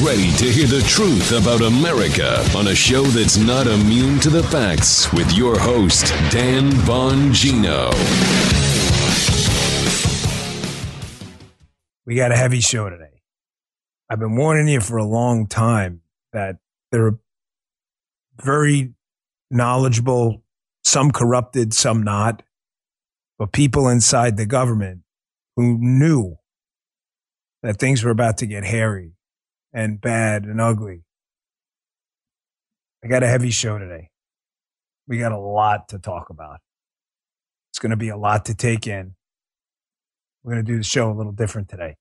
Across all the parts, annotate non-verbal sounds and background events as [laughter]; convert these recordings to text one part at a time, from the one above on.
ready to hear the truth about America on a show that's not immune to the facts with your host, Dan Bongino. We got a heavy show today. I've been warning you for a long time that there are very knowledgeable, some corrupted, some not, but people inside the government who knew that things were about to get hairy and bad and ugly. I got a heavy show today. We got a lot to talk about. It's going to be a lot to take in. We're going to do the show a little different today.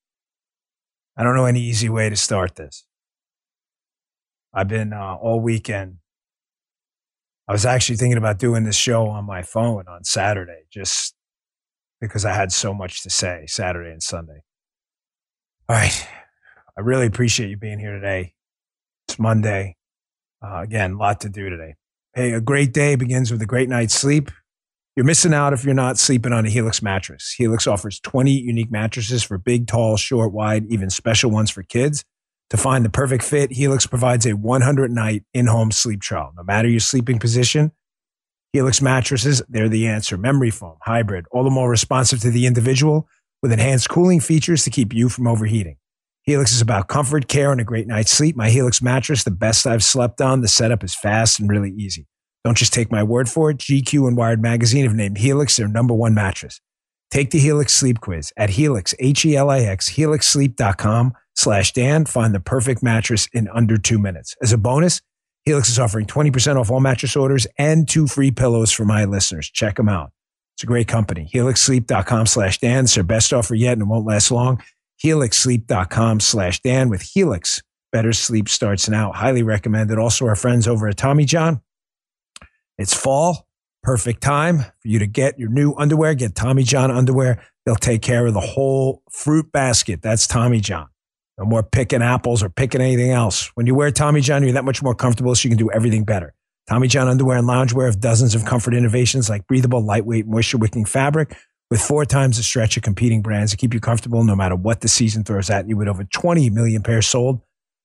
I don't know any easy way to start this. I've been uh, all weekend. I was actually thinking about doing this show on my phone on Saturday, just because I had so much to say Saturday and Sunday. All right. I really appreciate you being here today. It's Monday. Uh, again, a lot to do today. Hey, a great day begins with a great night's sleep. You're missing out if you're not sleeping on a Helix mattress. Helix offers 20 unique mattresses for big, tall, short, wide, even special ones for kids. To find the perfect fit, Helix provides a 100 night in home sleep trial. No matter your sleeping position, Helix mattresses, they're the answer. Memory foam, hybrid, all the more responsive to the individual with enhanced cooling features to keep you from overheating. Helix is about comfort, care, and a great night's sleep. My Helix mattress, the best I've slept on. The setup is fast and really easy. Don't just take my word for it. GQ and Wired Magazine have named Helix their number one mattress. Take the Helix sleep quiz at Helix, H-E-L-I-X, helixsleep.com slash Dan. Find the perfect mattress in under two minutes. As a bonus, Helix is offering 20% off all mattress orders and two free pillows for my listeners. Check them out. It's a great company. HelixSleep.com slash Dan. It's their best offer yet and it won't last long. HelixSleep.com slash Dan with Helix. Better sleep starts now. Highly recommended. Also, our friends over at Tommy John. It's fall. Perfect time for you to get your new underwear. Get Tommy John underwear. They'll take care of the whole fruit basket. That's Tommy John. No more picking apples or picking anything else. When you wear Tommy John, you're that much more comfortable so you can do everything better. Tommy John underwear and loungewear have dozens of comfort innovations like breathable, lightweight, moisture wicking fabric with four times the stretch of competing brands to keep you comfortable no matter what the season throws at you with over 20 million pairs sold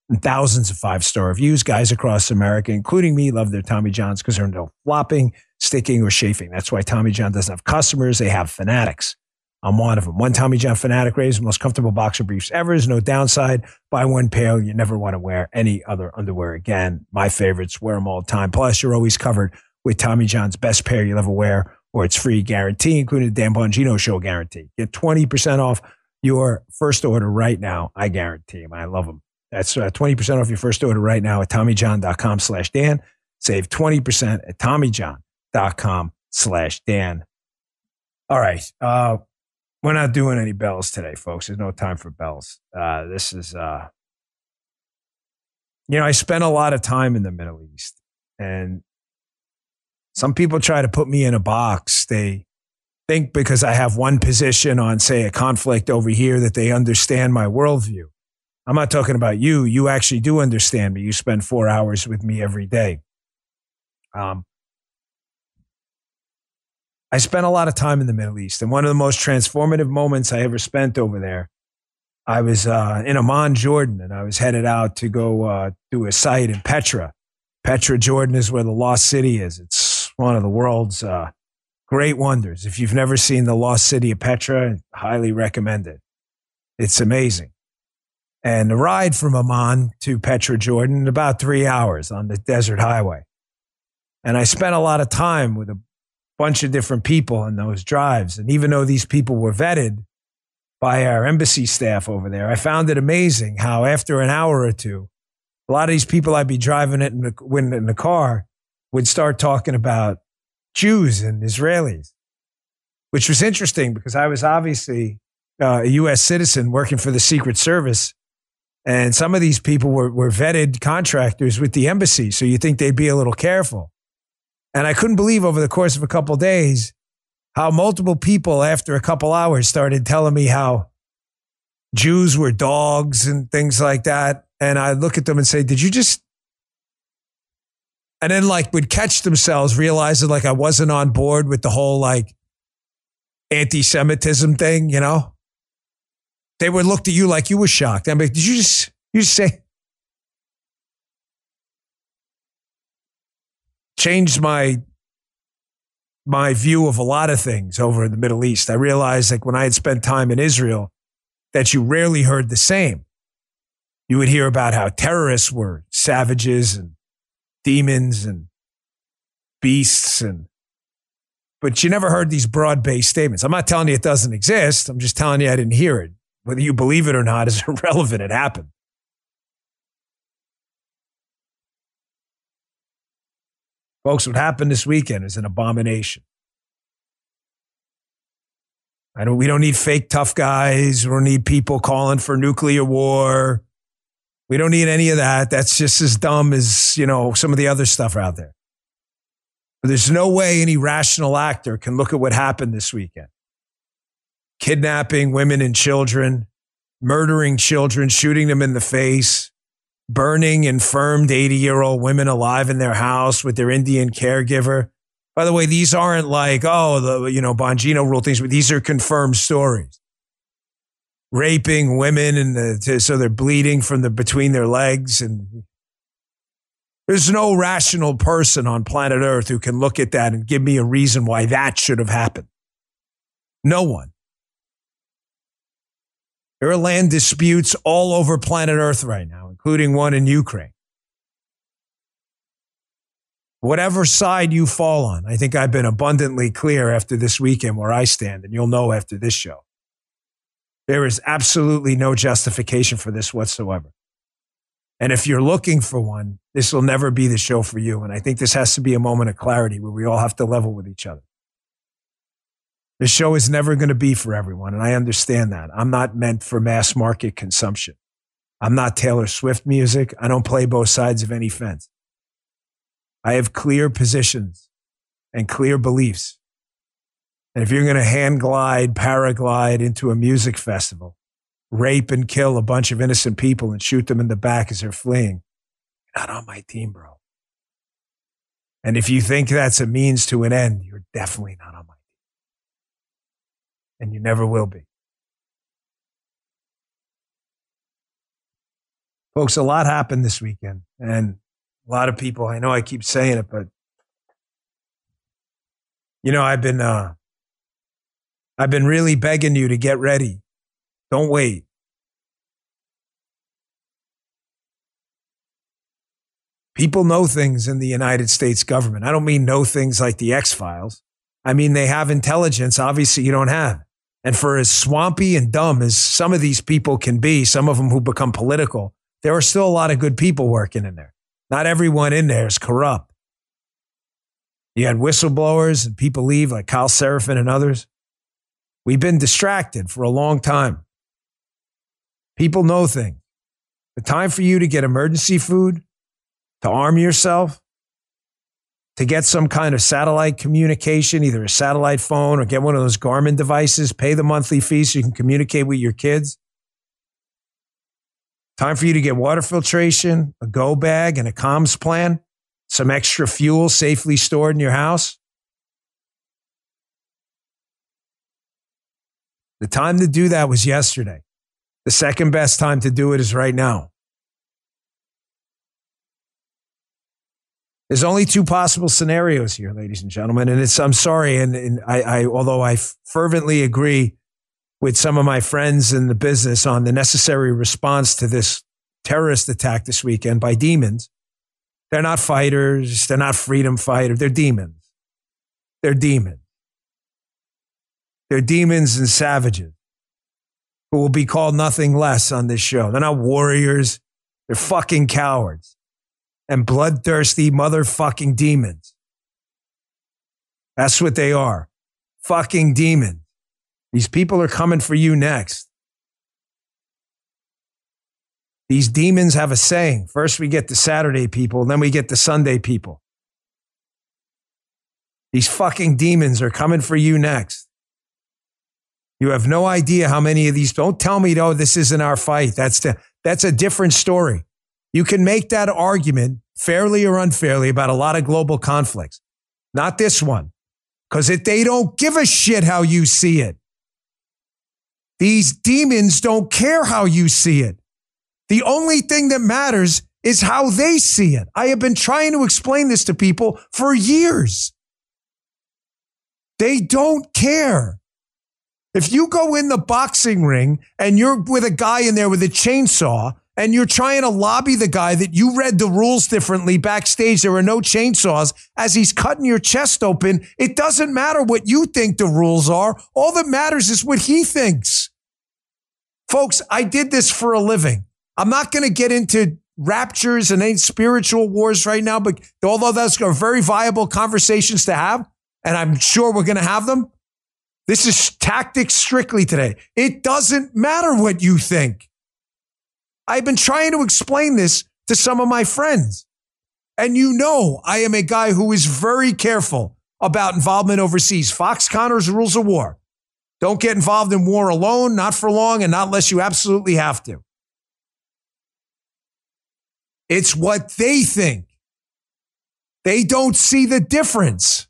and thousands of five star reviews. Guys across America, including me, love their Tommy Johns because they're no flopping, sticking, or chafing. That's why Tommy John doesn't have customers, they have fanatics. I'm one of them. One Tommy John fanatic raves the most comfortable boxer briefs ever. There's no downside. Buy one pair. You never want to wear any other underwear again. My favorites. Wear them all the time. Plus, you're always covered with Tommy John's best pair you'll ever wear or it's free guarantee, including the Dan Bongino show guarantee. Get 20% off your first order right now. I guarantee them. I love them. That's uh, 20% off your first order right now at TommyJohn.com slash Dan. Save 20% at TommyJohn.com slash Dan. All right. Uh, we're not doing any bells today, folks. There's no time for bells. Uh, this is, uh, you know, I spent a lot of time in the Middle East, and some people try to put me in a box. They think because I have one position on, say, a conflict over here that they understand my worldview. I'm not talking about you. You actually do understand me. You spend four hours with me every day. Um, I spent a lot of time in the Middle East, and one of the most transformative moments I ever spent over there, I was uh, in Amman, Jordan, and I was headed out to go uh, do a site in Petra. Petra, Jordan, is where the lost city is. It's one of the world's uh, great wonders. If you've never seen the lost city of Petra, highly recommend it. It's amazing. And the ride from Amman to Petra, Jordan, about three hours on the desert highway. And I spent a lot of time with a bunch of different people in those drives. And even though these people were vetted by our embassy staff over there, I found it amazing how after an hour or two, a lot of these people I'd be driving it in the, in the car would start talking about Jews and Israelis, which was interesting because I was obviously uh, a U.S. citizen working for the Secret Service. And some of these people were, were vetted contractors with the embassy. So you think they'd be a little careful. And I couldn't believe over the course of a couple of days how multiple people after a couple hours started telling me how Jews were dogs and things like that. And I look at them and say, Did you just and then like would catch themselves realizing like I wasn't on board with the whole like anti-Semitism thing, you know? They would look at you like you were shocked. I'm like, did you just you just say changed my my view of a lot of things over in the Middle East. I realized like when I had spent time in Israel that you rarely heard the same. You would hear about how terrorists were savages and demons and beasts and but you never heard these broad-based statements. I'm not telling you it doesn't exist. I'm just telling you I didn't hear it. Whether you believe it or not is [laughs] irrelevant. It happened. Folks, what happened this weekend is an abomination. I don't, we don't need fake tough guys. We don't need people calling for nuclear war. We don't need any of that. That's just as dumb as, you know, some of the other stuff out there. But there's no way any rational actor can look at what happened this weekend. Kidnapping women and children, murdering children, shooting them in the face, burning infirmed 80 year old women alive in their house with their Indian caregiver. By the way, these aren't like, oh, the, you know, Bongino rule things, but these are confirmed stories. Raping women and the, so they're bleeding from the between their legs. And there's no rational person on planet Earth who can look at that and give me a reason why that should have happened. No one. There are land disputes all over planet Earth right now, including one in Ukraine. Whatever side you fall on, I think I've been abundantly clear after this weekend where I stand, and you'll know after this show. There is absolutely no justification for this whatsoever. And if you're looking for one, this will never be the show for you. And I think this has to be a moment of clarity where we all have to level with each other. The show is never going to be for everyone. And I understand that. I'm not meant for mass market consumption. I'm not Taylor Swift music. I don't play both sides of any fence. I have clear positions and clear beliefs. And if you're going to hand glide, paraglide into a music festival, rape and kill a bunch of innocent people and shoot them in the back as they're fleeing, you're not on my team, bro. And if you think that's a means to an end, you're definitely not on my team. and you never will be. Folks, a lot happened this weekend, and a lot of people, I know I keep saying it, but you know, I've been, uh, I've been really begging you to get ready. Don't wait. People know things in the United States government. I don't mean know things like the X Files. I mean, they have intelligence, obviously, you don't have. And for as swampy and dumb as some of these people can be, some of them who become political, there are still a lot of good people working in there. Not everyone in there is corrupt. You had whistleblowers and people leave like Kyle Seraphin and others. We've been distracted for a long time. People know things. The time for you to get emergency food, to arm yourself, to get some kind of satellite communication, either a satellite phone or get one of those Garmin devices, pay the monthly fee so you can communicate with your kids. Time for you to get water filtration, a go bag, and a comms plan, some extra fuel safely stored in your house. The time to do that was yesterday. The second best time to do it is right now. There's only two possible scenarios here, ladies and gentlemen, and it's I'm sorry, and, and I, I although I fervently agree with some of my friends in the business on the necessary response to this terrorist attack this weekend by demons. They're not fighters. They're not freedom fighters. They're demons. They're demons. They're demons and savages who will be called nothing less on this show. They're not warriors. They're fucking cowards and bloodthirsty motherfucking demons. That's what they are. Fucking demons. These people are coming for you next. These demons have a saying. First, we get the Saturday people, then we get the Sunday people. These fucking demons are coming for you next. You have no idea how many of these. Don't tell me, oh, this isn't our fight. That's the, that's a different story. You can make that argument fairly or unfairly about a lot of global conflicts. Not this one, because if they don't give a shit how you see it. These demons don't care how you see it. The only thing that matters is how they see it. I have been trying to explain this to people for years. They don't care. If you go in the boxing ring and you're with a guy in there with a chainsaw and you're trying to lobby the guy that you read the rules differently backstage, there are no chainsaws as he's cutting your chest open. It doesn't matter what you think the rules are. All that matters is what he thinks. Folks, I did this for a living. I'm not going to get into raptures and spiritual wars right now, but although those are very viable conversations to have, and I'm sure we're going to have them, this is tactics strictly today. It doesn't matter what you think. I've been trying to explain this to some of my friends. And you know, I am a guy who is very careful about involvement overseas. Fox Conner's rules of war. Don't get involved in war alone, not for long, and not unless you absolutely have to. It's what they think. They don't see the difference.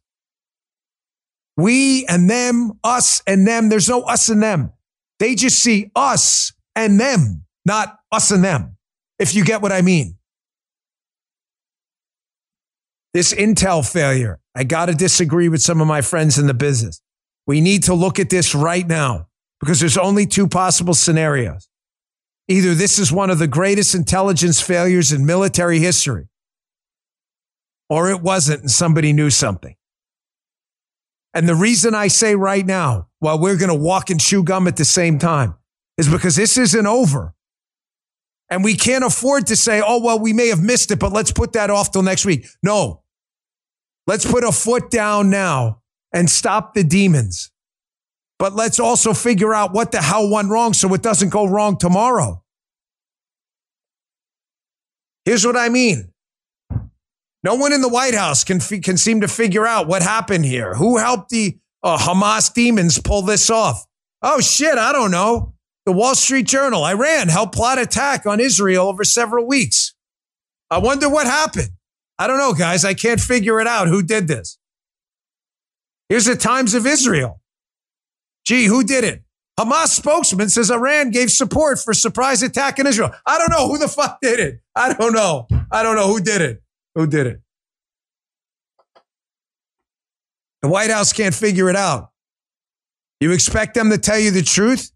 We and them, us and them. There's no us and them. They just see us and them, not us and them, if you get what I mean. This Intel failure, I got to disagree with some of my friends in the business. We need to look at this right now because there's only two possible scenarios. Either this is one of the greatest intelligence failures in military history, or it wasn't and somebody knew something. And the reason I say right now, while we're going to walk and chew gum at the same time, is because this isn't over. And we can't afford to say, oh, well, we may have missed it, but let's put that off till next week. No. Let's put a foot down now and stop the demons. But let's also figure out what the hell went wrong so it doesn't go wrong tomorrow. Here's what I mean no one in the White House can, can seem to figure out what happened here. Who helped the uh, Hamas demons pull this off? Oh, shit, I don't know. The Wall Street Journal, Iran helped plot attack on Israel over several weeks. I wonder what happened. I don't know, guys. I can't figure it out. Who did this? Here's the Times of Israel. Gee, who did it? Hamas spokesman says Iran gave support for surprise attack in Israel. I don't know who the fuck did it. I don't know. I don't know who did it. Who did it? The White House can't figure it out. You expect them to tell you the truth?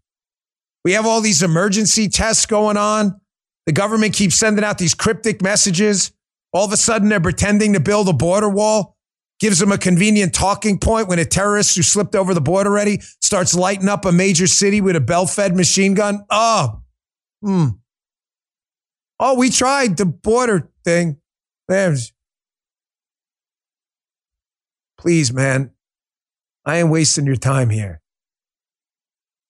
We have all these emergency tests going on. The government keeps sending out these cryptic messages. All of a sudden, they're pretending to build a border wall. Gives them a convenient talking point when a terrorist who slipped over the border already starts lighting up a major city with a bell fed machine gun. Oh, hmm. Oh, we tried the border thing. Please, man, I am wasting your time here.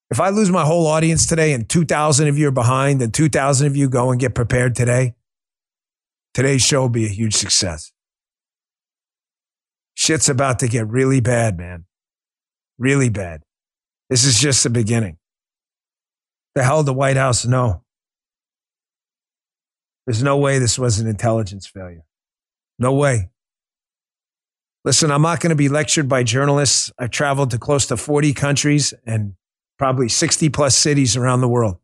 If I lose my whole audience today and 2,000 of you are behind and 2,000 of you go and get prepared today, today's show will be a huge success. Shit's about to get really bad, man. Really bad. This is just the beginning. The hell the White House know? There's no way this was an intelligence failure. No way. Listen, I'm not going to be lectured by journalists. I've traveled to close to 40 countries and probably 60 plus cities around the world.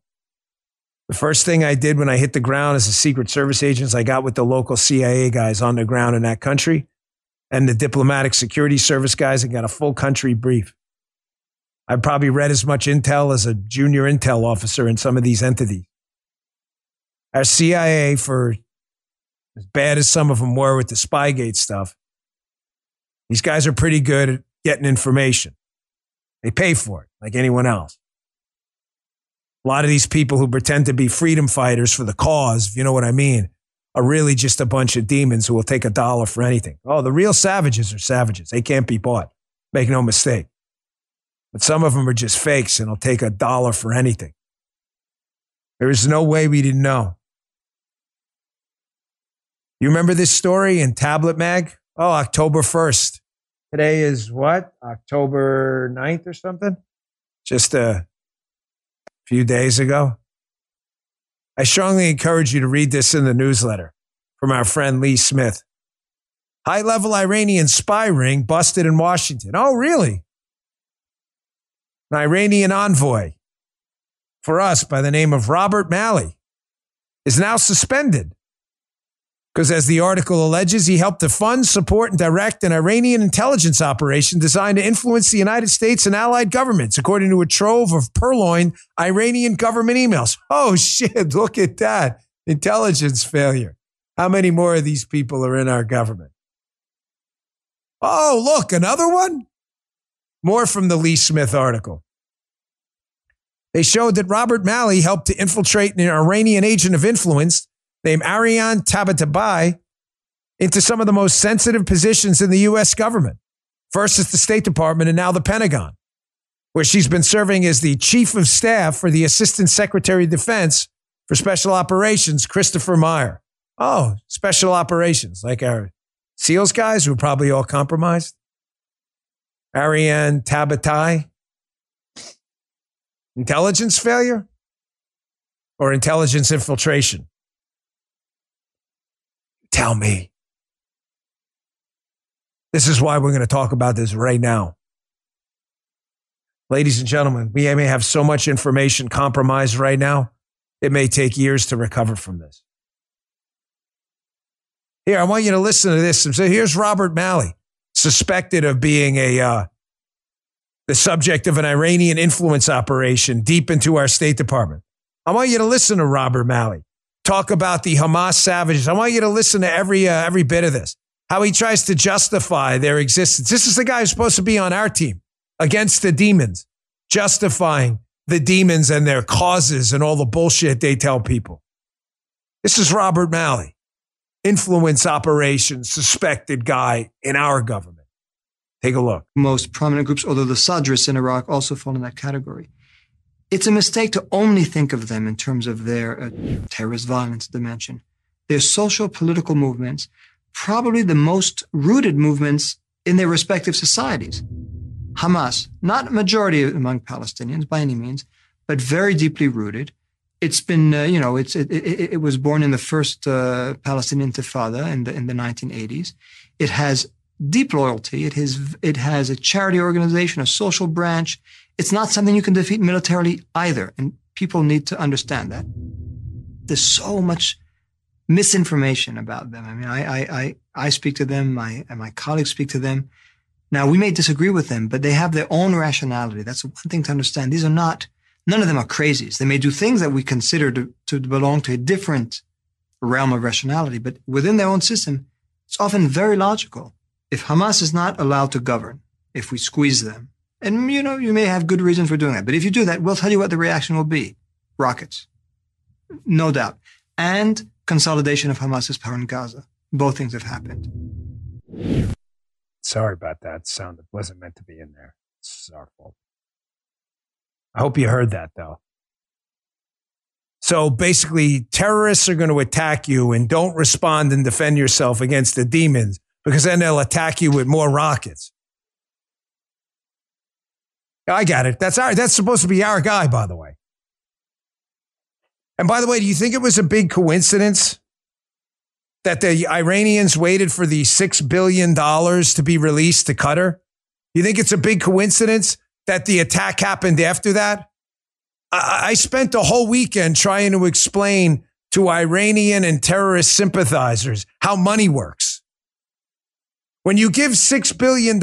The first thing I did when I hit the ground as a Secret Service agent, is I got with the local CIA guys on the ground in that country and the diplomatic security service guys and got a full country brief. I probably read as much intel as a junior intel officer in some of these entities. Our CIA, for as bad as some of them were with the Spygate stuff, these guys are pretty good at getting information. They pay for it like anyone else. A lot of these people who pretend to be freedom fighters for the cause, if you know what I mean, are really just a bunch of demons who will take a dollar for anything. Oh, the real savages are savages. They can't be bought. Make no mistake. But some of them are just fakes and will take a dollar for anything. There is no way we didn't know. You remember this story in Tablet Mag? Oh, October 1st. Today is what? October 9th or something? Just a few days ago. I strongly encourage you to read this in the newsletter from our friend Lee Smith. High level Iranian spy ring busted in Washington. Oh, really? An Iranian envoy for us by the name of Robert Malley is now suspended Because as the article alleges, he helped to fund, support, and direct an Iranian intelligence operation designed to influence the United States and allied governments, according to a trove of purloined Iranian government emails. Oh, [laughs] shit, look at that. Intelligence failure. How many more of these people are in our government? Oh, look, another one? More from the Lee Smith article. They showed that Robert Malley helped to infiltrate an Iranian agent of influence named Ariane Tabatabai into some of the most sensitive positions in the U.S. government. First, it's the State Department and now the Pentagon, where she's been serving as the chief of staff for the Assistant Secretary of Defense for Special Operations, Christopher Maier. Oh, special operations, like our SEALs guys who are probably all compromised. Ariane Tabatai. Intelligence failure or intelligence infiltration? Tell me. This is why we're going to talk about this right now. Ladies and gentlemen, we may have so much information compromised right now, it may take years to recover from this. Here, I want you to listen to this. So here's Robert Malley, suspected of being a uh, the subject of an Iranian influence operation deep into our State Department. I want you to listen to Robert Malley talk about the Hamas savages. I want you to listen to every uh, every bit of this. How he tries to justify their existence. This is the guy who's supposed to be on our team against the demons, justifying the demons and their causes and all the bullshit they tell people. This is Robert Malley, influence operations suspected guy in our government. Take a look. Most prominent groups, although the Sadrists in Iraq also fall in that category. It's a mistake to only think of them in terms of their uh, terrorist violence dimension. Their social political movements, probably the most rooted movements in their respective societies. Hamas, not a majority among Palestinians by any means, but very deeply rooted. It's been, uh, you know, it's, it, it, it, was born in the first uh, Palestinian Intifada in the, in the 1980s. It has deep loyalty. It has, it has a charity organization, a social branch. It's not something you can defeat militarily either. And people need to understand that. There's so much misinformation about them. I mean, I, I, I, I speak to them, my, and my colleagues speak to them. Now, we may disagree with them, but they have their own rationality. That's one thing to understand. These are not, none of them are crazies. They may do things that we consider to, to belong to a different realm of rationality, but within their own system, it's often very logical. If Hamas is not allowed to govern, if we squeeze them, and you know, you may have good reason for doing that. But if you do that, we'll tell you what the reaction will be. Rockets. No doubt. And consolidation of Hamas's power in Gaza. Both things have happened. Sorry about that sound. It wasn't meant to be in there. It's our fault. I hope you heard that though. So basically, terrorists are going to attack you and don't respond and defend yourself against the demons because then they'll attack you with more rockets. I got it. That's our, that's supposed to be our guy, by the way. And by the way, do you think it was a big coincidence that the Iranians waited for the $6 billion to be released to Qatar? You think it's a big coincidence that the attack happened after that? I, I spent the whole weekend trying to explain to Iranian and terrorist sympathizers how money works. When you give $6 billion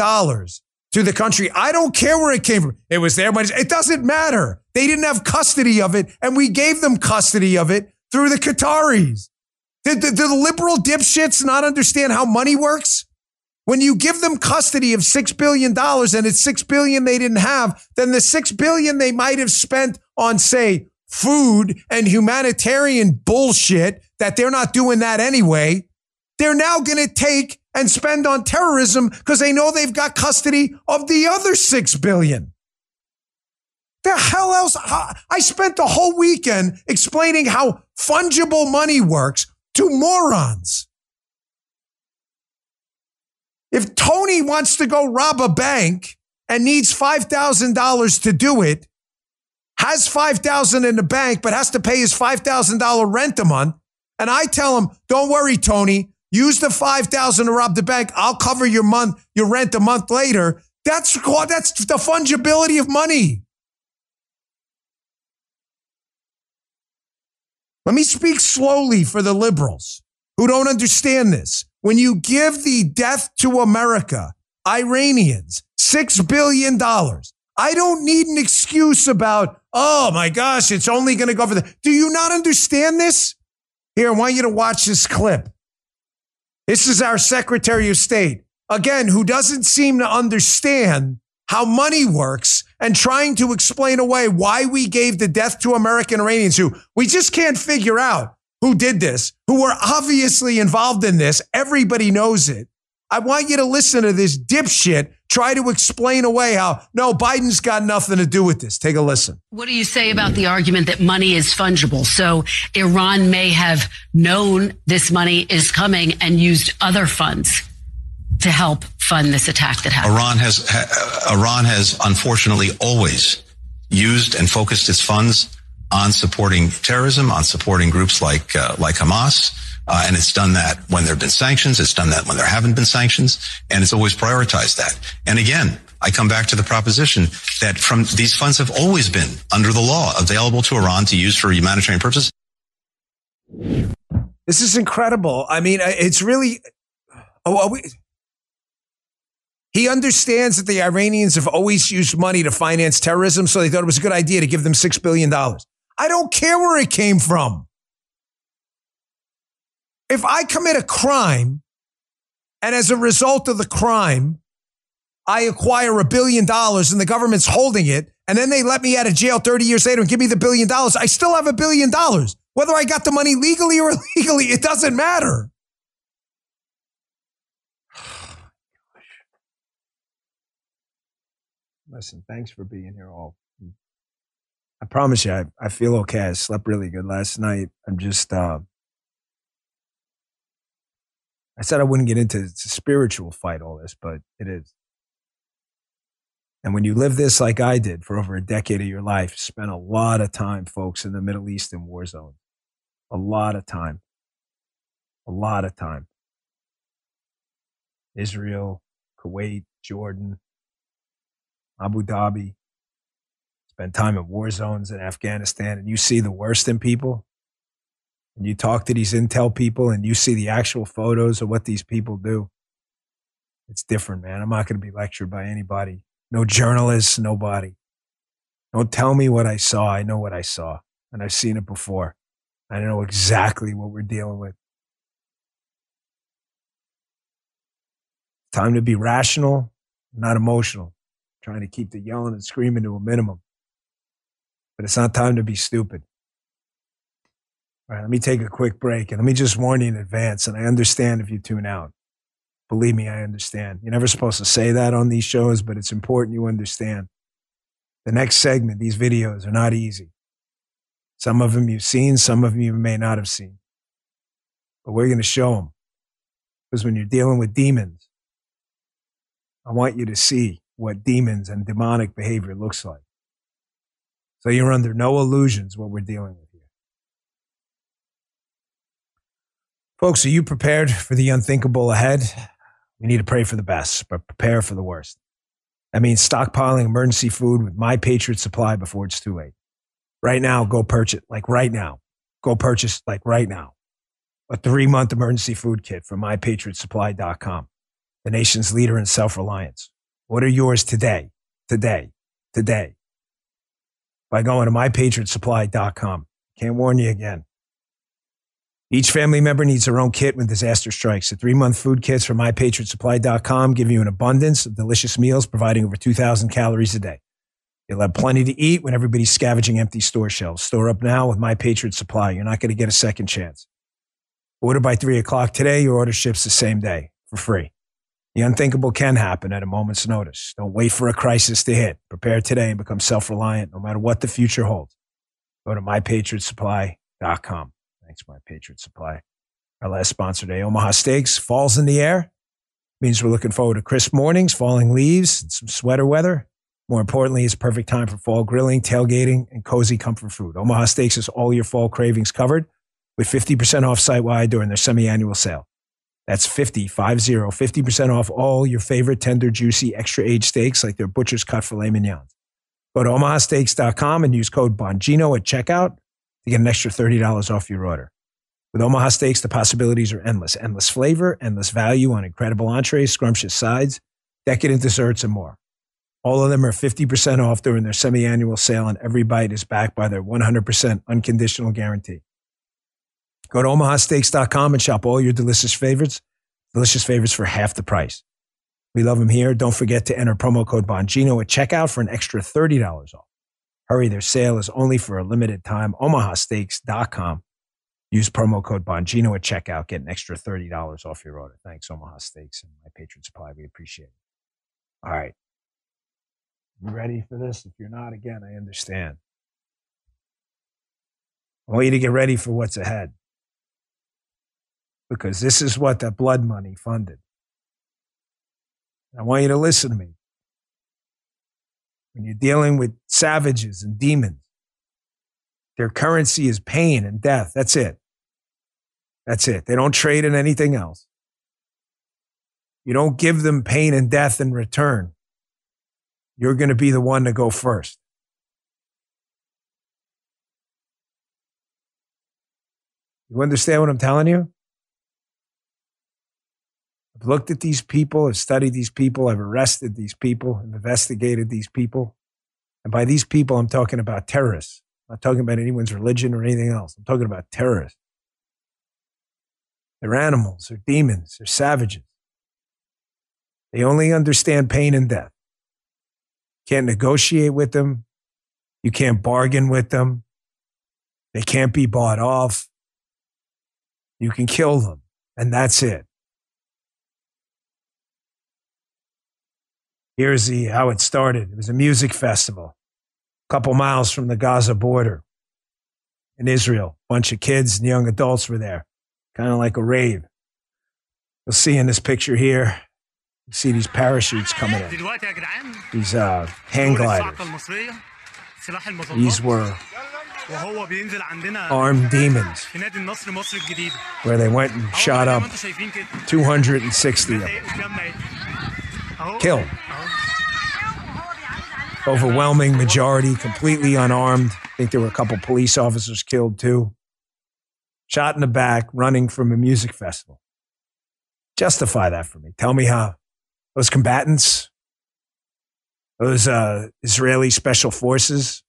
to the country. I don't care where it came from. It was their money. It doesn't matter. They didn't have custody of it, and we gave them custody of it through the Qataris. Did, did, did the liberal dipshits not understand how money works? When you give them custody of $6 billion and it's 6 billion they didn't have, then the 6 billion they might have spent on, say, food and humanitarian bullshit that they're not doing that anyway, they're now going to take and spend on terrorism because they know they've got custody of the other six billion. The hell else? I spent the whole weekend explaining how fungible money works to morons. If Tony wants to go rob a bank and needs $5,000 to do it, has 5,000 in the bank but has to pay his $5,000 rent a month, and I tell him, "Don't worry, Tony, Use the 5000 to rob the bank. I'll cover your month, your rent a month later. That's that's the fungibility of money. Let me speak slowly for the liberals who don't understand this. When you give the death to America, Iranians, $6 billion, I don't need an excuse about, oh my gosh, it's only going to go for the. Do you not understand this? Here, I want you to watch this clip. This is our Secretary of State, again, who doesn't seem to understand how money works and trying to explain away why we gave the death to American Iranians who we just can't figure out who did this, who were obviously involved in this. Everybody knows it. I want you to listen to this dipshit try to explain away how, no, Biden's got nothing to do with this. Take a listen. What do you say about the argument that money is fungible? So Iran may have known this money is coming and used other funds to help fund this attack that happened. Iran has ha, Iran has unfortunately always used and focused its funds on supporting terrorism, on supporting groups like uh, like Hamas. Uh, and it's done that when there have been sanctions. It's done that when there haven't been sanctions, and it's always prioritized that. And again, I come back to the proposition that from these funds have always been under the law available to Iran to use for humanitarian purposes. This is incredible. I mean, it's really. Oh, we, he understands that the Iranians have always used money to finance terrorism, so they thought it was a good idea to give them $6 billion. I don't care where it came from. If I commit a crime and as a result of the crime, I acquire a billion dollars and the government's holding it, and then they let me out of jail 30 years later and give me the billion dollars, I still have a billion dollars. Whether I got the money legally or [laughs] illegally, it doesn't matter. [sighs] Listen, thanks for being here all. I promise you, I, I feel okay. I slept really good last night. I'm just, uh, I said I wouldn't get into spiritual fight, all this, but it is. And when you live this like I did for over a decade of your life, spent a lot of time, folks, in the Middle East in war zones. A lot of time. A lot of time. Israel, Kuwait, Jordan, Abu Dhabi, spend time in war zones in Afghanistan, and you see the worst in people, and you talk to these intel people, and you see the actual photos of what these people do, it's different, man. I'm not going to be lectured by anybody. No journalists, nobody. Don't tell me what I saw. I know what I saw, and I've seen it before. I know exactly what we're dealing with. Time to be rational, not emotional trying to keep the yelling and screaming to a minimum. But it's not time to be stupid. All right, let me take a quick break and let me just warn you in advance. And I understand if you tune out. Believe me, I understand. You're never supposed to say that on these shows, but it's important you understand. The next segment, these videos are not easy. Some of them you've seen, some of them you may not have seen. But we're going to show them. Because when you're dealing with demons, I want you to see what demons and demonic behavior looks like. So you're under no illusions what we're dealing with Folks, are you prepared for the unthinkable ahead? We need to pray for the best, but prepare for the worst. That means stockpiling emergency food with My Patriot Supply before it's too late. Right now, go purchase, like right now, go purchase, like right now, a three month emergency food kit from MyPatriotSupply.com, the nation's leader in self reliance. What are yours today? Today. Today. By going to mypatriotsupply.com. Can't warn you again. Each family member needs their own kit when disaster strikes. The three month food kits from mypatriotsupply.com give you an abundance of delicious meals, providing over 2,000 calories a day. You'll have plenty to eat when everybody's scavenging empty store shelves. Store up now with My Patriot Supply. You're not going to get a second chance. Order by three o'clock today. Your order ships the same day for free. The unthinkable can happen at a moment's notice. Don't wait for a crisis to hit. Prepare today and become self reliant no matter what the future holds. Go to mypatriotsupply.com. Thanks, My Patriot Supply. Our last sponsor today, Omaha Steaks, falls in the air. Means we're looking forward to crisp mornings, falling leaves, and some sweater weather. More importantly, it's perfect time for fall grilling, tailgating, and cozy comfort food. Omaha Steaks has all your fall cravings covered with 50% off site wide during their semi annual sale. That's 50, 50, 50% off all your favorite tender, juicy, extra aged steaks like their butcher's cut filet mignons. Go to omahasteaks.com and use code Bongino at checkout to get an extra $30 off your order. With Omaha Steaks, the possibilities are endless. Endless flavor, endless value on incredible entrees, scrumptious sides, decadent desserts, and more. All of them are 50% off during their semi annual sale, and every bite is backed by their 100% unconditional guarantee. Go to omahasteaks.com and shop all your delicious favorites, delicious favorites for half the price. We love them here. Don't forget to enter promo code Bongino at checkout for an extra $30 off. Hurry, their sale is only for a limited time. omahasteaks.com. Use promo code Bongino at checkout. Get an extra $30 off your order. Thanks, Omaha Steaks and My Patriot Supply. We appreciate it. All right. You ready for this? If you're not, again, I understand. I want you to get ready for what's ahead. Because this is what that blood money funded. I want you to listen to me. When you're dealing with savages and demons, their currency is pain and death. That's it. That's it. They don't trade in anything else. You don't give them pain and death in return. You're going to be the one to go first. You understand what I'm telling you? I've looked at these people, I've studied these people, I've arrested these people, I've investigated these people. And by these people, I'm talking about terrorists. I'm not talking about anyone's religion or anything else. I'm talking about terrorists. They're animals, they're demons, they're savages. They only understand pain and death. Can't negotiate with them. You can't bargain with them. They can't be bought off. You can kill them, and that's it. Here's the how it started. It was a music festival, a couple miles from the Gaza border in Israel. A bunch of kids and young adults were there, kind of like a rave. You'll see in this picture here, you see these parachutes coming in, these uh, hang gliders. These were armed demons where they went and shot up 260 of them. Killed. Overwhelming majority, completely unarmed. I think there were a couple police officers killed too. Shot in the back, running from a music festival. Justify that for me. Tell me how those combatants, those uh, Israeli special forces,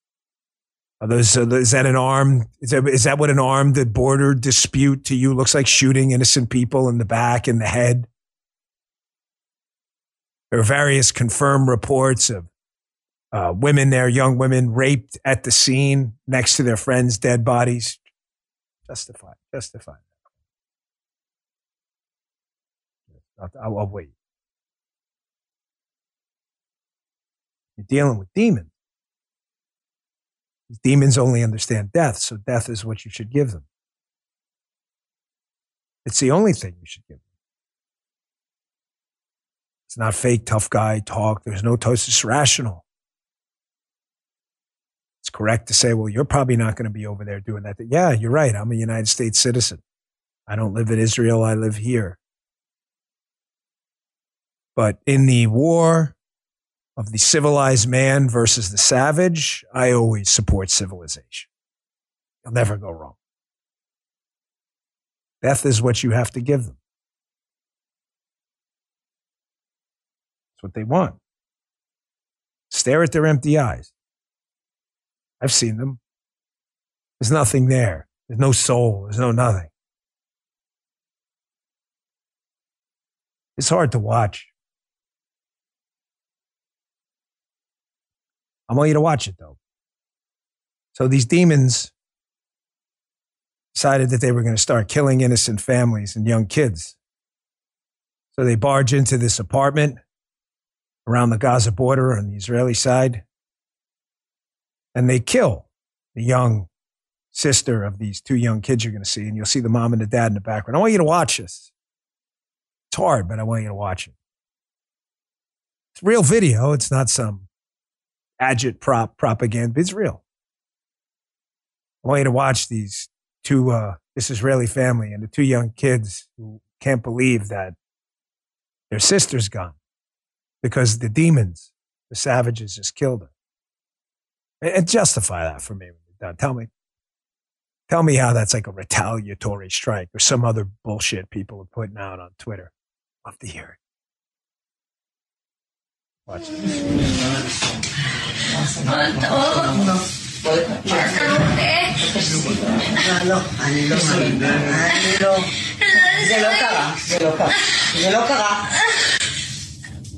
are those uh, is that an armed is that, is that what an armed border dispute to you looks like? Shooting innocent people in the back in the head. There are various confirmed reports of uh, women there, young women raped at the scene next to their friends' dead bodies. Justify, justify. I'll, I'll wait. You're dealing with demons. Demons only understand death, so death is what you should give them. It's the only thing you should give them. It's not fake tough guy talk. There's no toast. It's rational It's correct to say, well, you're probably not going to be over there doing that. Yeah, you're right. I'm a United States citizen. I don't live in Israel. I live here. But in the war of the civilized man versus the savage, I always support civilization. You'll never go wrong. Death is what you have to give them. It's what they want. Stare at their empty eyes. I've seen them. There's nothing there. There's no soul. There's no nothing. It's hard to watch. I want you to watch it though. So these demons decided that they were going to start killing innocent families and young kids. So they barge into this apartment around the Gaza border on the Israeli side and they kill the young sister of these two young kids you're going to see, and you'll see the mom and the dad in the background. I want you to watch this. It's hard, but I want you to watch it. It's real video. It's not some agit prop propaganda. It's real. I want you to watch these two, uh, this Israeli family and the two young kids who can't believe that their sister's gone because the demons, the savages, just killed her. And justify that for me. Tell me. Tell me how that's like a retaliatory strike or some other bullshit people are putting out on Twitter. Love to hear it. Watch לא, [laughs]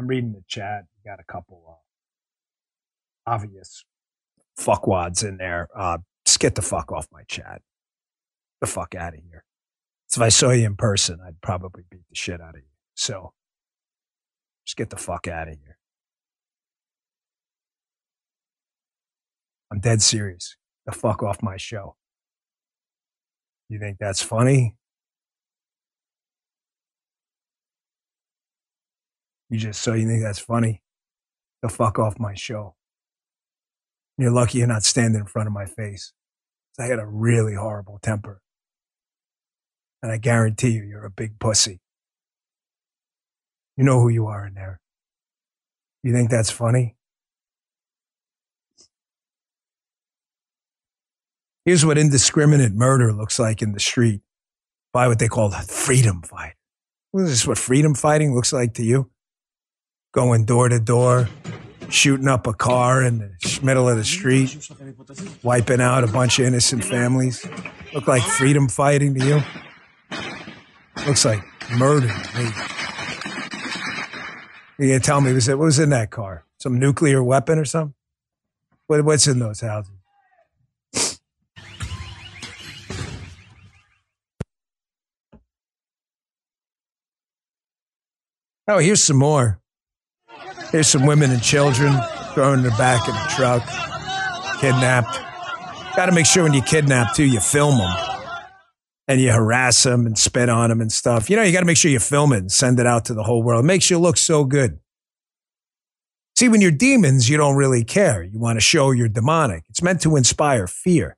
I'm reading the chat. Got a couple uh, obvious fuckwads in there. Uh, just get the fuck off my chat. The fuck out of here. So if I saw you in person, I'd probably beat the shit out of you. So just get the fuck out of here. I'm dead serious. The fuck off my show. You think that's funny? You just so you think that's funny? The fuck off my show. You're lucky you're not standing in front of my face. I had a really horrible temper. And I guarantee you, you're a big pussy. You know who you are in there. You think that's funny? Here's what indiscriminate murder looks like in the street by what they call freedom fight. This is this what freedom fighting looks like to you? Going door to door, shooting up a car in the middle of the street, wiping out a bunch of innocent families. Look like freedom fighting to you? Looks like murder to me. You gonna tell me was it what was in that car? Some nuclear weapon or something? What, what's in those houses? Oh, here's some more. Here's some women and children thrown in the back of the truck, kidnapped. Got to make sure when you kidnap too, you film them and you harass them and spit on them and stuff. You know, you got to make sure you film it and send it out to the whole world. It makes you look so good. See, when you're demons, you don't really care. You want to show you're demonic. It's meant to inspire fear.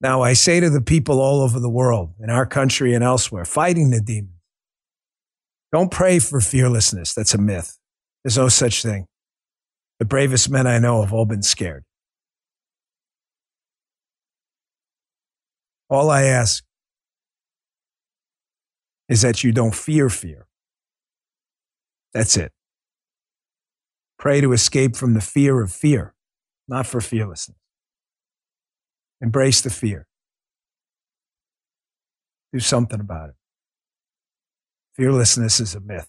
Now, I say to the people all over the world, in our country and elsewhere, fighting the demons, don't pray for fearlessness. That's a myth. There's no such thing. The bravest men I know have all been scared. All I ask is that you don't fear fear. That's it. Pray to escape from the fear of fear, not for fearlessness. Embrace the fear. Do something about it. Fearlessness is a myth.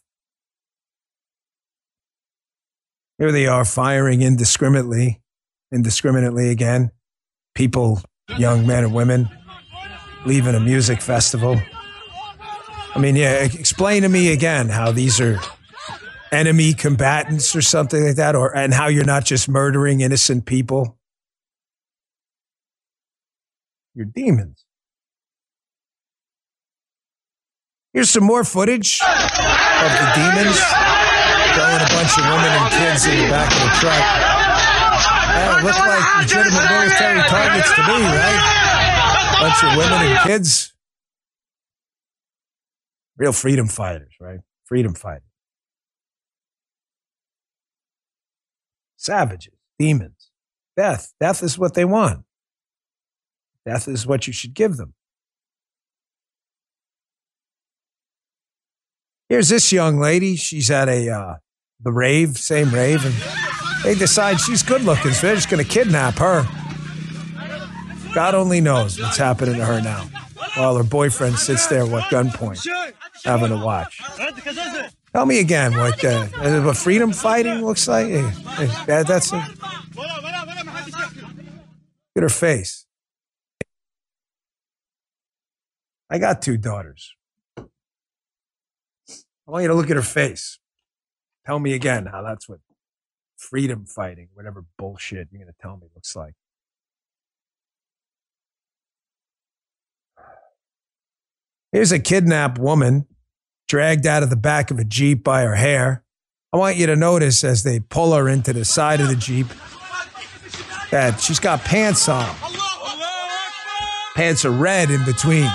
Here they are firing indiscriminately, indiscriminately again. People, young men and women, leaving a music festival. I mean, yeah, explain to me again how these are enemy combatants or something like that, or and how you're not just murdering innocent people. You're demons. Here's some more footage of the demons throwing a bunch of women and kids in the back of the truck. That look like legitimate military targets to me, right? Bunch of women and kids. Real freedom fighters, right? Freedom fighters. Savages, demons. Death. Death is what they want. Death is what you should give them. Here's this young lady. She's at a uh, the rave, same rave, and they decide she's good looking, so they're just going to kidnap her. God only knows what's happening to her now. While her boyfriend sits there at gunpoint, having to watch. Tell me again what uh, what freedom fighting looks like. Hey, hey, that, that's a, look at her face. I got two daughters. I want you to look at her face. Tell me again how that's what freedom fighting, whatever bullshit you're going to tell me looks like. Here's a kidnapped woman dragged out of the back of a Jeep by her hair. I want you to notice as they pull her into the side of the Jeep that she's got pants on. Pants are red in between.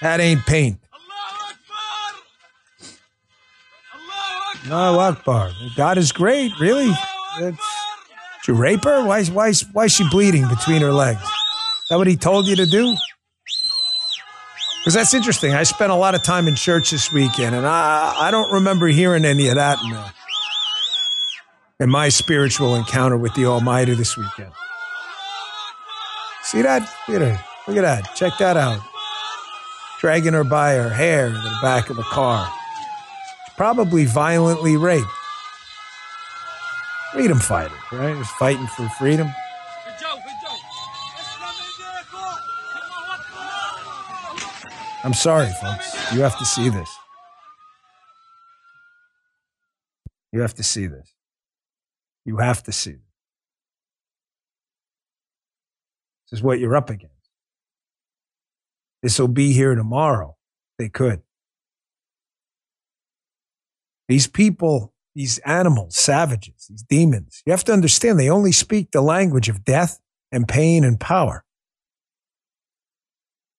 That ain't paint. No Akbar. God is great, really. It's, did you rape her? Why, why, why is she bleeding between her legs? Is that what he told you to do? Because that's interesting. I spent a lot of time in church this weekend, and I, I don't remember hearing any of that in, the, in my spiritual encounter with the Almighty this weekend. See that? Her. Look at that. Check that out. Dragging her by her hair to the back of the car. Probably violently raped. Freedom fighter, right? Just fighting for freedom. I'm sorry, folks. You have to see this. You have to see this. You have to see this. This is what you're up against. This will be here tomorrow. They could. These people, these animals, savages, these demons, you have to understand they only speak the language of death and pain and power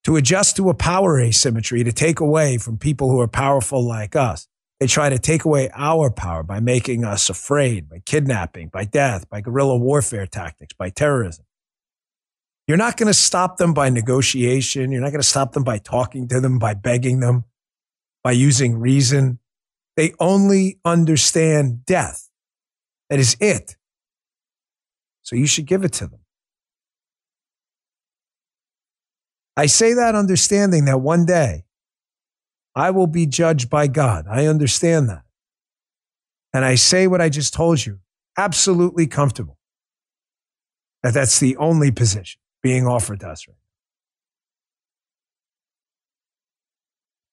to adjust to a power asymmetry, to take away from people who are powerful like us. They try to take away our power by making us afraid, by kidnapping, by death, by guerrilla warfare tactics, by terrorism. You're not going to stop them by negotiation. You're not going to stop them by talking to them, by begging them, by using reason. They only understand death. That is it. So you should give it to them. I say that understanding that one day I will be judged by God. I understand that. And I say what I just told you, absolutely comfortable that that's the only position being offered to us right now.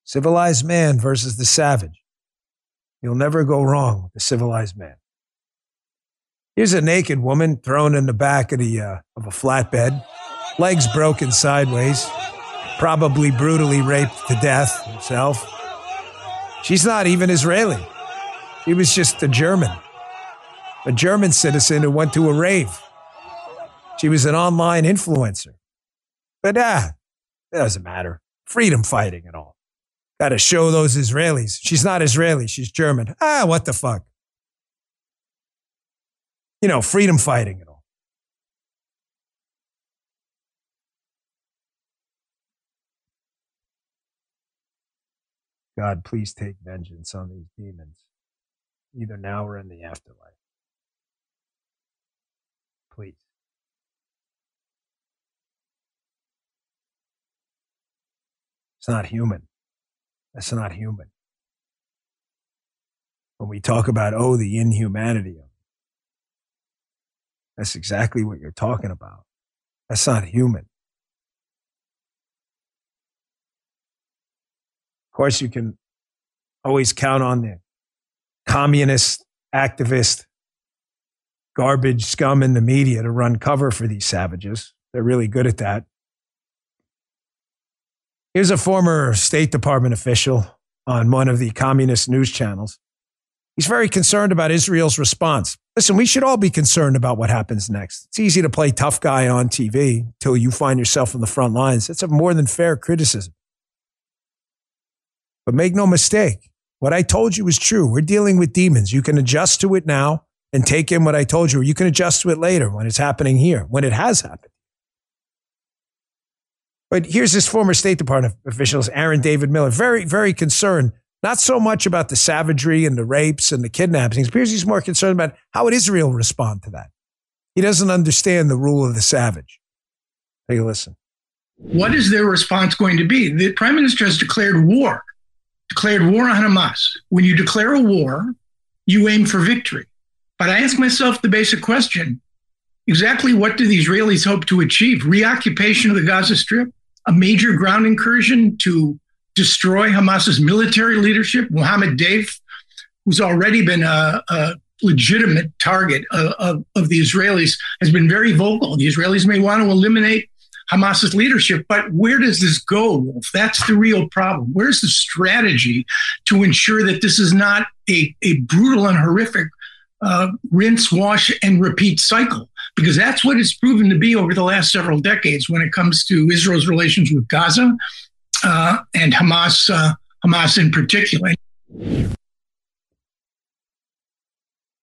Civilized man versus the savage. You'll never go wrong with the civilized man. Here's a naked woman thrown in the back of, the, uh, of a flatbed legs broken sideways, probably brutally raped to death herself. She's not even Israeli. She was just a German, a German citizen who went to a rave. She was an online influencer. But ah, it doesn't matter. Freedom fighting and all. Got to show those Israelis. She's not Israeli. She's German. Ah, what the fuck? You know, freedom fighting and all. God, please take vengeance on these demons, either now or in the afterlife. Please. It's not human. That's not human. When we talk about, oh, the inhumanity of that's exactly what you're talking about. That's not human. Of course, you can always count on the communist, activist, garbage scum in the media to run cover for these savages. They're really good at that. Here's a former State Department official on one of the communist news channels. He's very concerned about Israel's response. Listen, we should all be concerned about what happens next. It's easy to play tough guy on TV until you find yourself on the front lines. That's a more than fair criticism. But make no mistake, what I told you is true. We're dealing with demons. You can adjust to it now and take in what I told you, or you can adjust to it later when it's happening here, when it has happened. But here's this former State Department official, Aaron David Miller, very, very concerned, not so much about the savagery and the rapes and the kidnappings, Appears he's more concerned about how would Israel respond to that. He doesn't understand the rule of the savage. Take a listen. What is their response going to be? The prime minister has declared war declared war on Hamas. When you declare a war, you aim for victory. But I ask myself the basic question exactly what do the Israelis hope to achieve? Reoccupation of the Gaza Strip? A major ground incursion to destroy Hamas's military leadership? Mohammed Deif, who's already been a, a legitimate target of, of, of, the Israelis, has been very vocal. The Israelis may want to eliminate Hamas's leadership. But where does this go, Wolf? That's the real problem. Where's the strategy to ensure that this is not a, a brutal and horrific uh, rinse, wash, and repeat cycle? Because that's what it's proven to be over the last several decades when it comes to Israel's relations with Gaza uh, and Hamas, uh, Hamas in particular.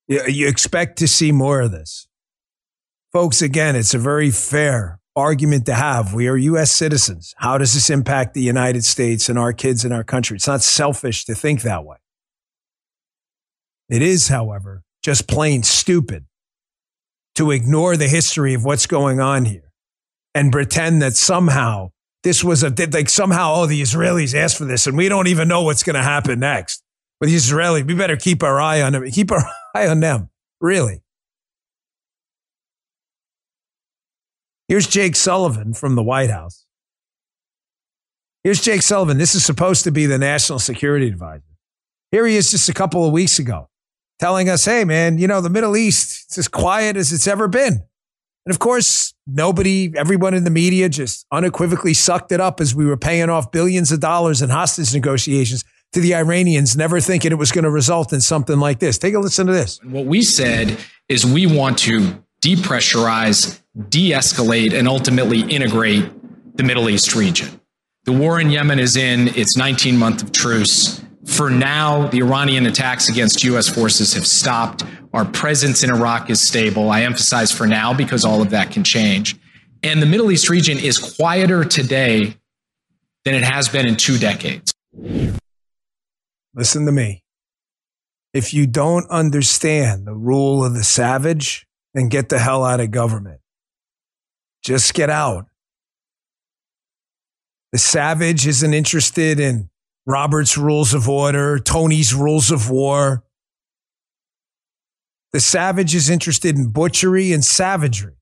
Yeah, You expect to see more of this. Folks, again, it's a very fair argument to have. We are U.S. citizens. How does this impact the United States and our kids in our country? It's not selfish to think that way. It is, however, just plain stupid to ignore the history of what's going on here and pretend that somehow this was a, like somehow, oh, the Israelis asked for this and we don't even know what's going to happen next. With the Israelis, we better keep our eye on them, keep our [laughs] eye on them. Really. Here's Jake Sullivan from the White House. Here's Jake Sullivan. This is supposed to be the national security advisor. Here he is just a couple of weeks ago telling us, hey, man, you know, the Middle East, it's as quiet as it's ever been. And of course, nobody, everyone in the media just unequivocally sucked it up as we were paying off billions of dollars in hostage negotiations to the Iranians, never thinking it was going to result in something like this. Take a listen to this. What we said is we want to depressurize, de escalate, and ultimately integrate the Middle East region. The war in Yemen is in its 19 month of truce. For now, the Iranian attacks against U.S. forces have stopped. Our presence in Iraq is stable. I emphasize for now because all of that can change. And the Middle East region is quieter today than it has been in two decades. Listen to me. If you don't understand the rule of the savage, and get the hell out of government. Just get out. The savage isn't interested in Robert's rules of order, Tony's rules of war. The savage is interested in butchery and savagery.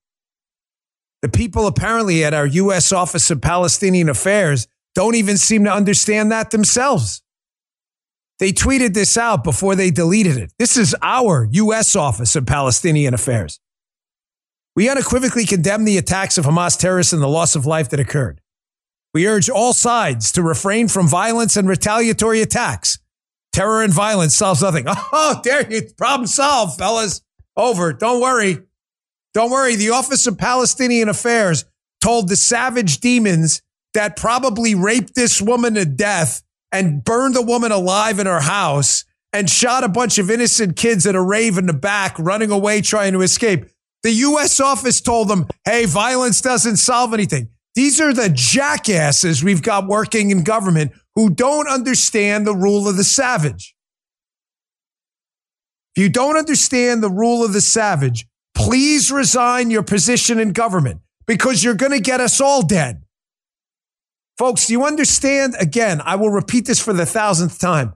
The people apparently at our U.S. Office of Palestinian Affairs don't even seem to understand that themselves. They tweeted this out before they deleted it. This is our U.S. Office of Palestinian Affairs. We unequivocally condemn the attacks of Hamas terrorists and the loss of life that occurred. We urge all sides to refrain from violence and retaliatory attacks. Terror and violence solves nothing. [laughs] Oh, there you problem solved, fellas. Over. Don't worry. Don't worry. The Office of Palestinian Affairs told the savage demons that probably raped this woman to death and burned the woman alive in her house and shot a bunch of innocent kids at a rave in the back, running away, trying to escape. The U.S. office told them, hey, violence doesn't solve anything. These are the jackasses we've got working in government who don't understand the rule of the savage. If you don't understand the rule of the savage, please resign your position in government because you're going to get us all dead. Folks, do you understand? Again, I will repeat this for the thousandth time.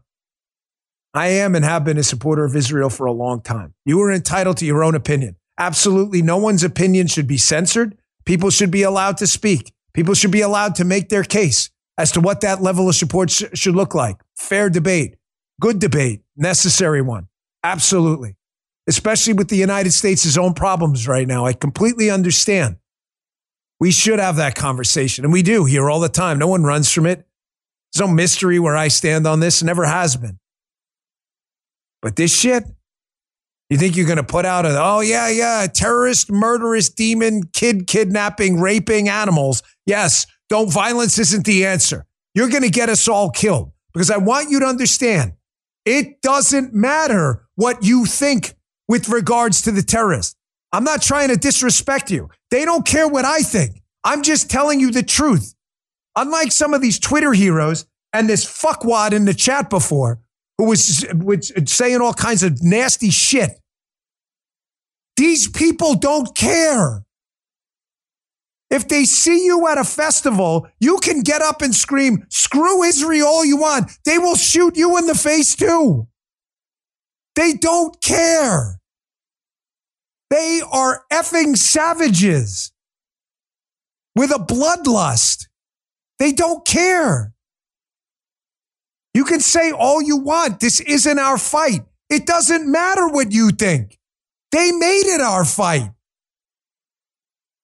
I am and have been a supporter of Israel for a long time. You are entitled to your own opinion. Absolutely no one's opinion should be censored. People should be allowed to speak. People should be allowed to make their case as to what that level of support sh- should look like. Fair debate, good debate, necessary one. Absolutely. Especially with the United States' own problems right now. I completely understand. We should have that conversation, and we do here all the time. No one runs from it. There's no mystery where I stand on this, never has been. But this shit, you think you're going to put out a, oh, yeah, yeah, terrorist, murderous, demon, kid kidnapping, raping animals. Yes, don't, violence isn't the answer. You're going to get us all killed because I want you to understand it doesn't matter what you think with regards to the terrorists. I'm not trying to disrespect you. They don't care what I think. I'm just telling you the truth. Unlike some of these Twitter heroes and this fuckwad in the chat before who was, was saying all kinds of nasty shit. These people don't care. If they see you at a festival, you can get up and scream, screw Israel all you want. They will shoot you in the face too. They don't care. They are effing savages with a bloodlust. They don't care. You can say all you want. This isn't our fight. It doesn't matter what you think. They made it our fight.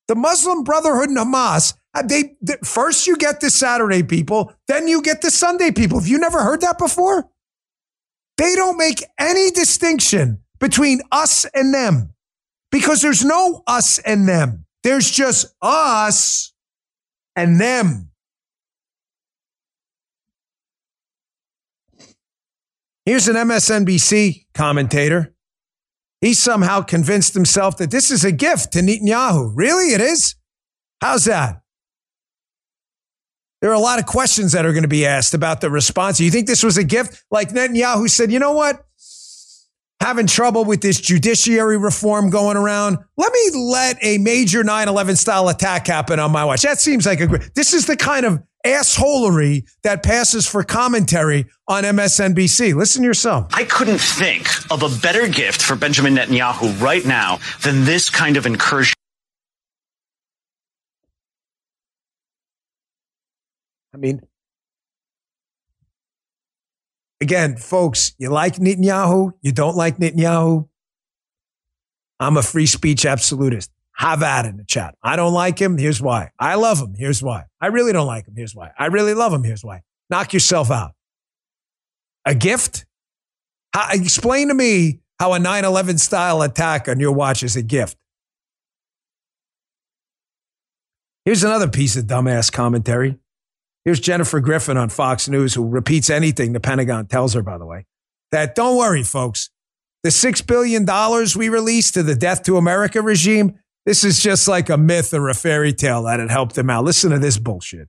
The Muslim Brotherhood and Hamas Uh, They, first you get the Saturday people, then you get the Sunday people. Have you never heard that before? They don't make any distinction between us and them because there's no us and them. There's just us and them. Here's an MSNBC commentator. He somehow convinced himself that this is a gift to Netanyahu. Really? It is? How's that? There are a lot of questions that are going to be asked about the response. You think this was a gift? Like Netanyahu said, you know what? Having trouble with this judiciary reform going around. Let me let a major 9 11 style attack happen on my watch. That seems like a great. This is the kind of assholery that passes for commentary on MSNBC. Listen yourself. I couldn't think of a better gift for Benjamin Netanyahu right now than this kind of incursion. I mean, again, folks, you like Netanyahu, you don't like Netanyahu. I'm a free speech absolutist. Have at it in the chat. I don't like him. Here's why. I love him. Here's why. I really don't like him. Here's why. I really love him. Here's why. Knock yourself out. A gift? How, explain to me how a 9 11 style attack on your watch is a gift. Here's another piece of dumbass commentary. Here's Jennifer Griffin on Fox News, who repeats anything the Pentagon tells her, by the way, that don't worry, folks. The $6 billion we released to the Death to America regime, this is just like a myth or a fairy tale that had helped them out. Listen to this bullshit.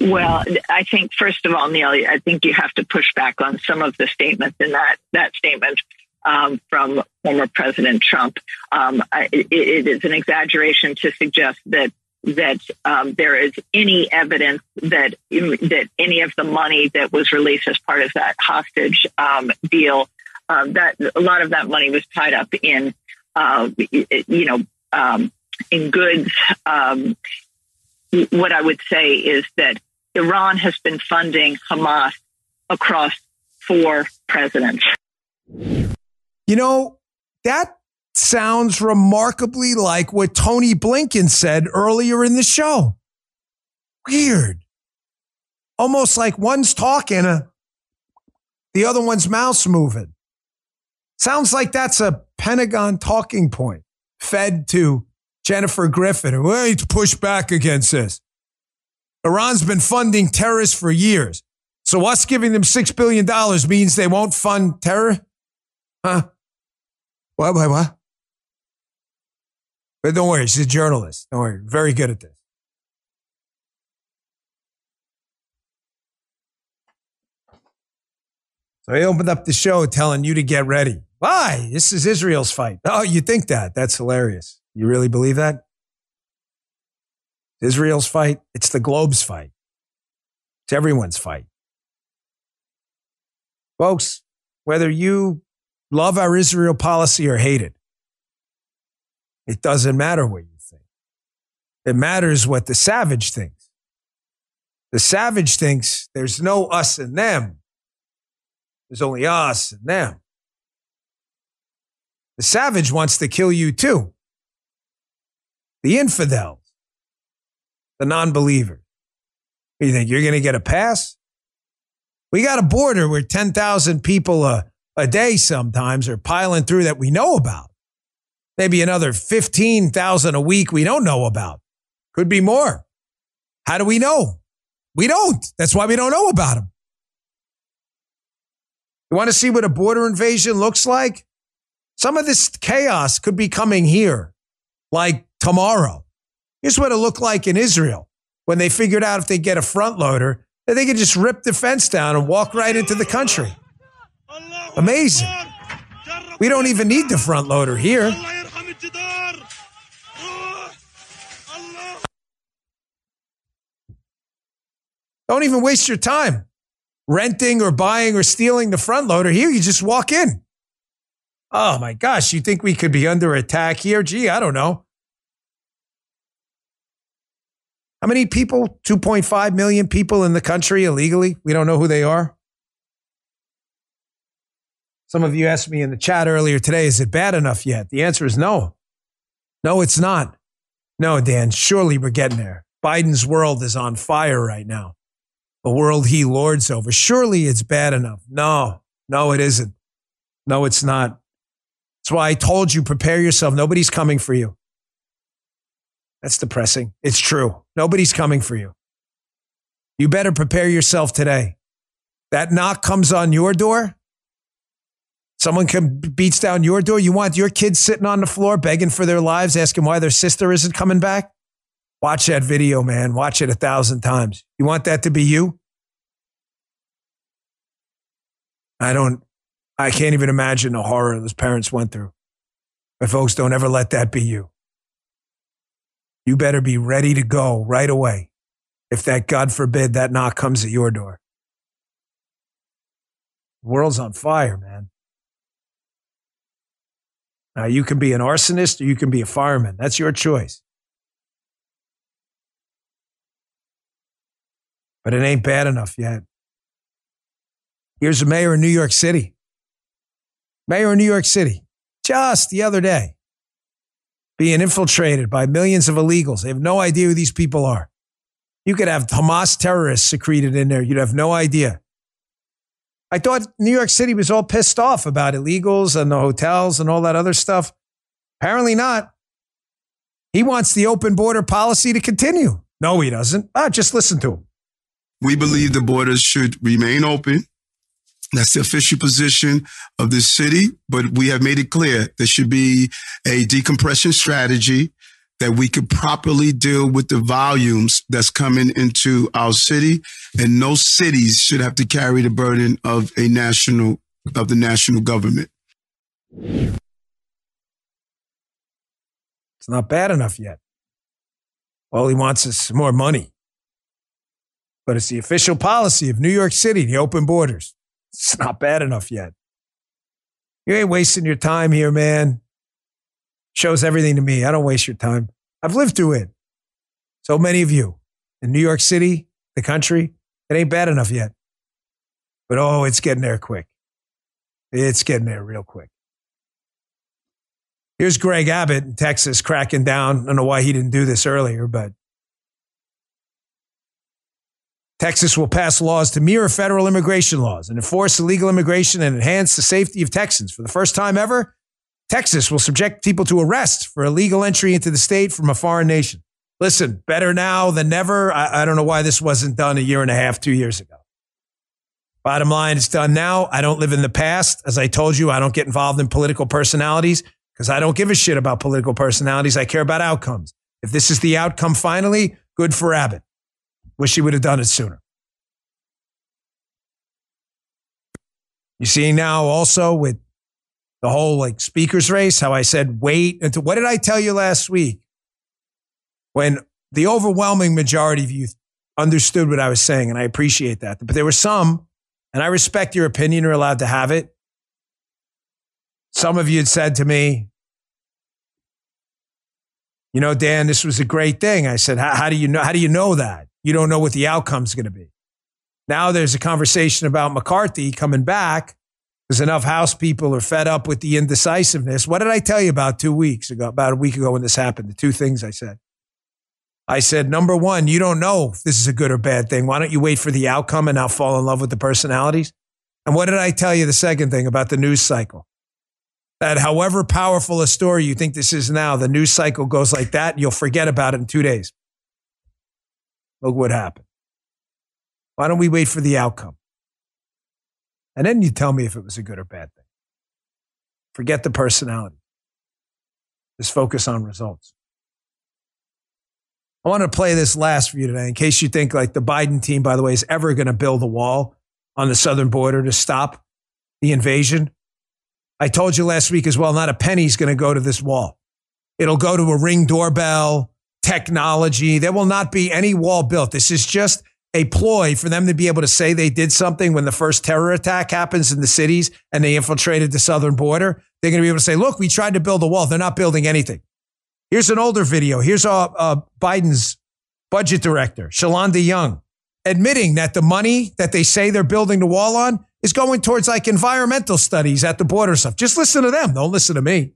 Well, I think first of all, Neil, I think you have to push back on some of the statements in that that statement um, from former President Trump. Um, it, it is an exaggeration to suggest that that um, there is any evidence that that any of the money that was released as part of that hostage um, deal uh, that a lot of that money was tied up in uh, you know um, in goods. Um, what I would say is that Iran has been funding Hamas across four presidents. You know, that sounds remarkably like what Tony Blinken said earlier in the show. Weird. Almost like one's talking, uh, the other one's mouth's moving. Sounds like that's a Pentagon talking point fed to Jennifer Griffin. We need to push back against this. Iran's been funding terrorists for years. So us giving them $6 billion means they won't fund terror? Huh? What, what, what? But don't worry, she's a journalist. Don't worry, very good at this. So he opened up the show telling you to get ready. Why? This is Israel's fight. Oh, you think that? That's hilarious. You really believe that? Israel's fight? It's the globe's fight. It's everyone's fight. Folks, whether you love our Israel policy or hate it, it doesn't matter what you think. It matters what the savage thinks. The savage thinks there's no us and them. There's only us and them. The savage wants to kill you too. The infidels, the non believers. You think you're going to get a pass? We got a border where 10,000 people a, a day sometimes are piling through that we know about. Maybe another 15,000 a week we don't know about. Could be more. How do we know? We don't. That's why we don't know about them. You want to see what a border invasion looks like? Some of this chaos could be coming here, like tomorrow. Here's what it looked like in Israel when they figured out if they get a front loader, that they could just rip the fence down and walk right into the country. Amazing. We don't even need the front loader here. Don't even waste your time renting or buying or stealing the front loader. Here, you just walk in. Oh my gosh, you think we could be under attack here? Gee, I don't know. How many people? 2.5 million people in the country illegally? We don't know who they are. Some of you asked me in the chat earlier today, is it bad enough yet? The answer is no. No, it's not. No, Dan, surely we're getting there. Biden's world is on fire right now. The world he lords over. Surely it's bad enough. No, no, it isn't. No, it's not. That's why I told you prepare yourself. Nobody's coming for you. That's depressing. It's true. Nobody's coming for you. You better prepare yourself today. That knock comes on your door. Someone come beats down your door. You want your kids sitting on the floor begging for their lives, asking why their sister isn't coming back? Watch that video, man. Watch it a thousand times. You want that to be you? I don't, I can't even imagine the horror those parents went through. But folks, don't ever let that be you. You better be ready to go right away if that, God forbid, that knock comes at your door. The world's on fire, man. Now, you can be an arsonist or you can be a fireman. That's your choice. But it ain't bad enough yet. Here's the mayor of New York City. Mayor of New York City, just the other day, being infiltrated by millions of illegals. They have no idea who these people are. You could have Hamas terrorists secreted in there. You'd have no idea. I thought New York City was all pissed off about illegals and the hotels and all that other stuff. Apparently not. He wants the open border policy to continue. No, he doesn't. Ah, just listen to him. We believe the borders should remain open. That's the official position of this city, but we have made it clear there should be a decompression strategy that we could properly deal with the volumes that's coming into our city and no cities should have to carry the burden of a national of the national government. It's not bad enough yet. All he wants is more money. But it's the official policy of New York City, the open borders. It's not bad enough yet. You ain't wasting your time here, man. Shows everything to me. I don't waste your time. I've lived through it. So many of you in New York City, the country, it ain't bad enough yet. But oh, it's getting there quick. It's getting there real quick. Here's Greg Abbott in Texas cracking down. I don't know why he didn't do this earlier, but Texas will pass laws to mirror federal immigration laws and enforce illegal immigration and enhance the safety of Texans. For the first time ever, Texas will subject people to arrest for illegal entry into the state from a foreign nation. Listen, better now than never. I, I, don't know why this wasn't done a year and a half, two years ago. Bottom line, it's done now. I don't live in the past. As I told you, I don't get involved in political personalities because I don't give a shit about political personalities. I care about outcomes. If this is the outcome finally, good for Abbott. Wish he would have done it sooner. You see now also with the whole like speakers race, how I said wait until what did I tell you last week? When the overwhelming majority of you understood what I was saying, and I appreciate that. But there were some, and I respect your opinion, you're allowed to have it. Some of you had said to me, you know, Dan, this was a great thing. I said, how, do you know? How do you know that? You don't know what the outcome's going to be. Now there's a conversation about McCarthy coming back because enough House people are fed up with the indecisiveness. What did I tell you about two weeks ago, about a week ago when this happened? The two things I said. I said, number one, you don't know if this is a good or bad thing. Why don't you wait for the outcome and not fall in love with the personalities? And what did I tell you the second thing about the news cycle? That however powerful a story you think this is now, the news cycle goes like that, you'll forget about it in two days. Look what happened. Why don't we wait for the outcome? And then you tell me if it was a good or bad thing. Forget the personality. Just focus on results. I want to play this last for you today in case you think like the Biden team, by the way, is ever going to build a wall on the southern border to stop the invasion. I told you last week as well, not a penny is going to go to this wall. It'll go to a ring doorbell technology. There will not be any wall built. This is just a ploy for them to be able to say they did something when the first terror attack happens in the cities and they infiltrated the southern border. They're going to be able to say, look, we tried to build a wall. They're not building anything. Here's an older video. Here's uh, uh, Biden's budget director, Shalanda Young, admitting that the money that they say they're building the wall on is going towards like environmental studies at the border stuff. Just listen to them. Don't listen to me.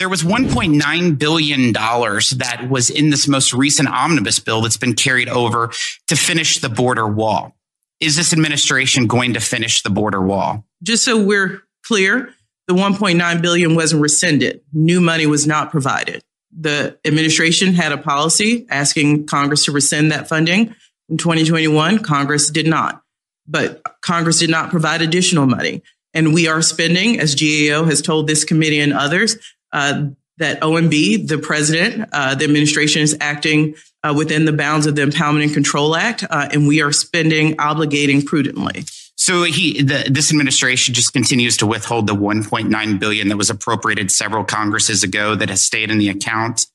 There was $1.9 billion that was in this most recent omnibus bill that's been carried over to finish the border wall. Is this administration going to finish the border wall? Just so we're clear, the 1.9 billion wasn't rescinded. New money was not provided. The administration had a policy asking Congress to rescind that funding. In 2021, Congress did not. But Congress did not provide additional money. And we are spending, as GAO has told this committee and others, uh, that OMB, the president, uh, the administration is acting uh, within the bounds of the Impoundment and Control Act, uh, and we are spending, obligating prudently. So he, the, this administration just continues to withhold the 1.9 billion that was appropriated several Congresses ago that has stayed in the account.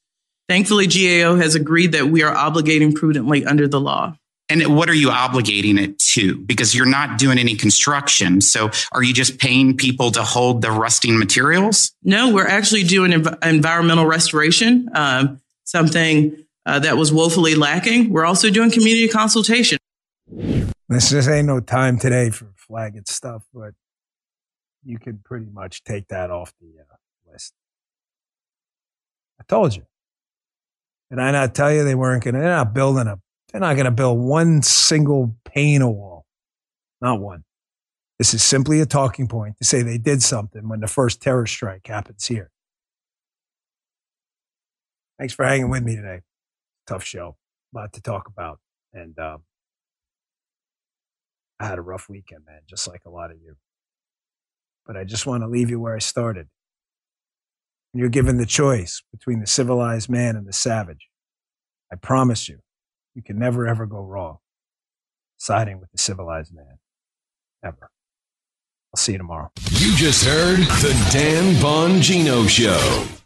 Thankfully, GAO has agreed that we are obligating prudently under the law. And what are you obligating it to? Because you're not doing any construction. So are you just paying people to hold the rusting materials? No, we're actually doing env- environmental restoration, um, something uh, that was woefully lacking. We're also doing community consultation. This just ain't no time today for flagging stuff, but you can pretty much take that off the uh, list. I told you. Did I not tell you they weren't going to, they're not building a they're not going to build one single pane of wall. Not one. This is simply a talking point to say they did something when the first terror strike happens here. Thanks for hanging with me today. Tough show. A lot to talk about. And um, I had a rough weekend, man, just like a lot of you. But I just want to leave you where I started. When you're given the choice between the civilized man and the savage, I promise you, you can never, ever go wrong siding with the civilized man. Ever. I'll see you tomorrow. You just heard the Dan Bongino Show.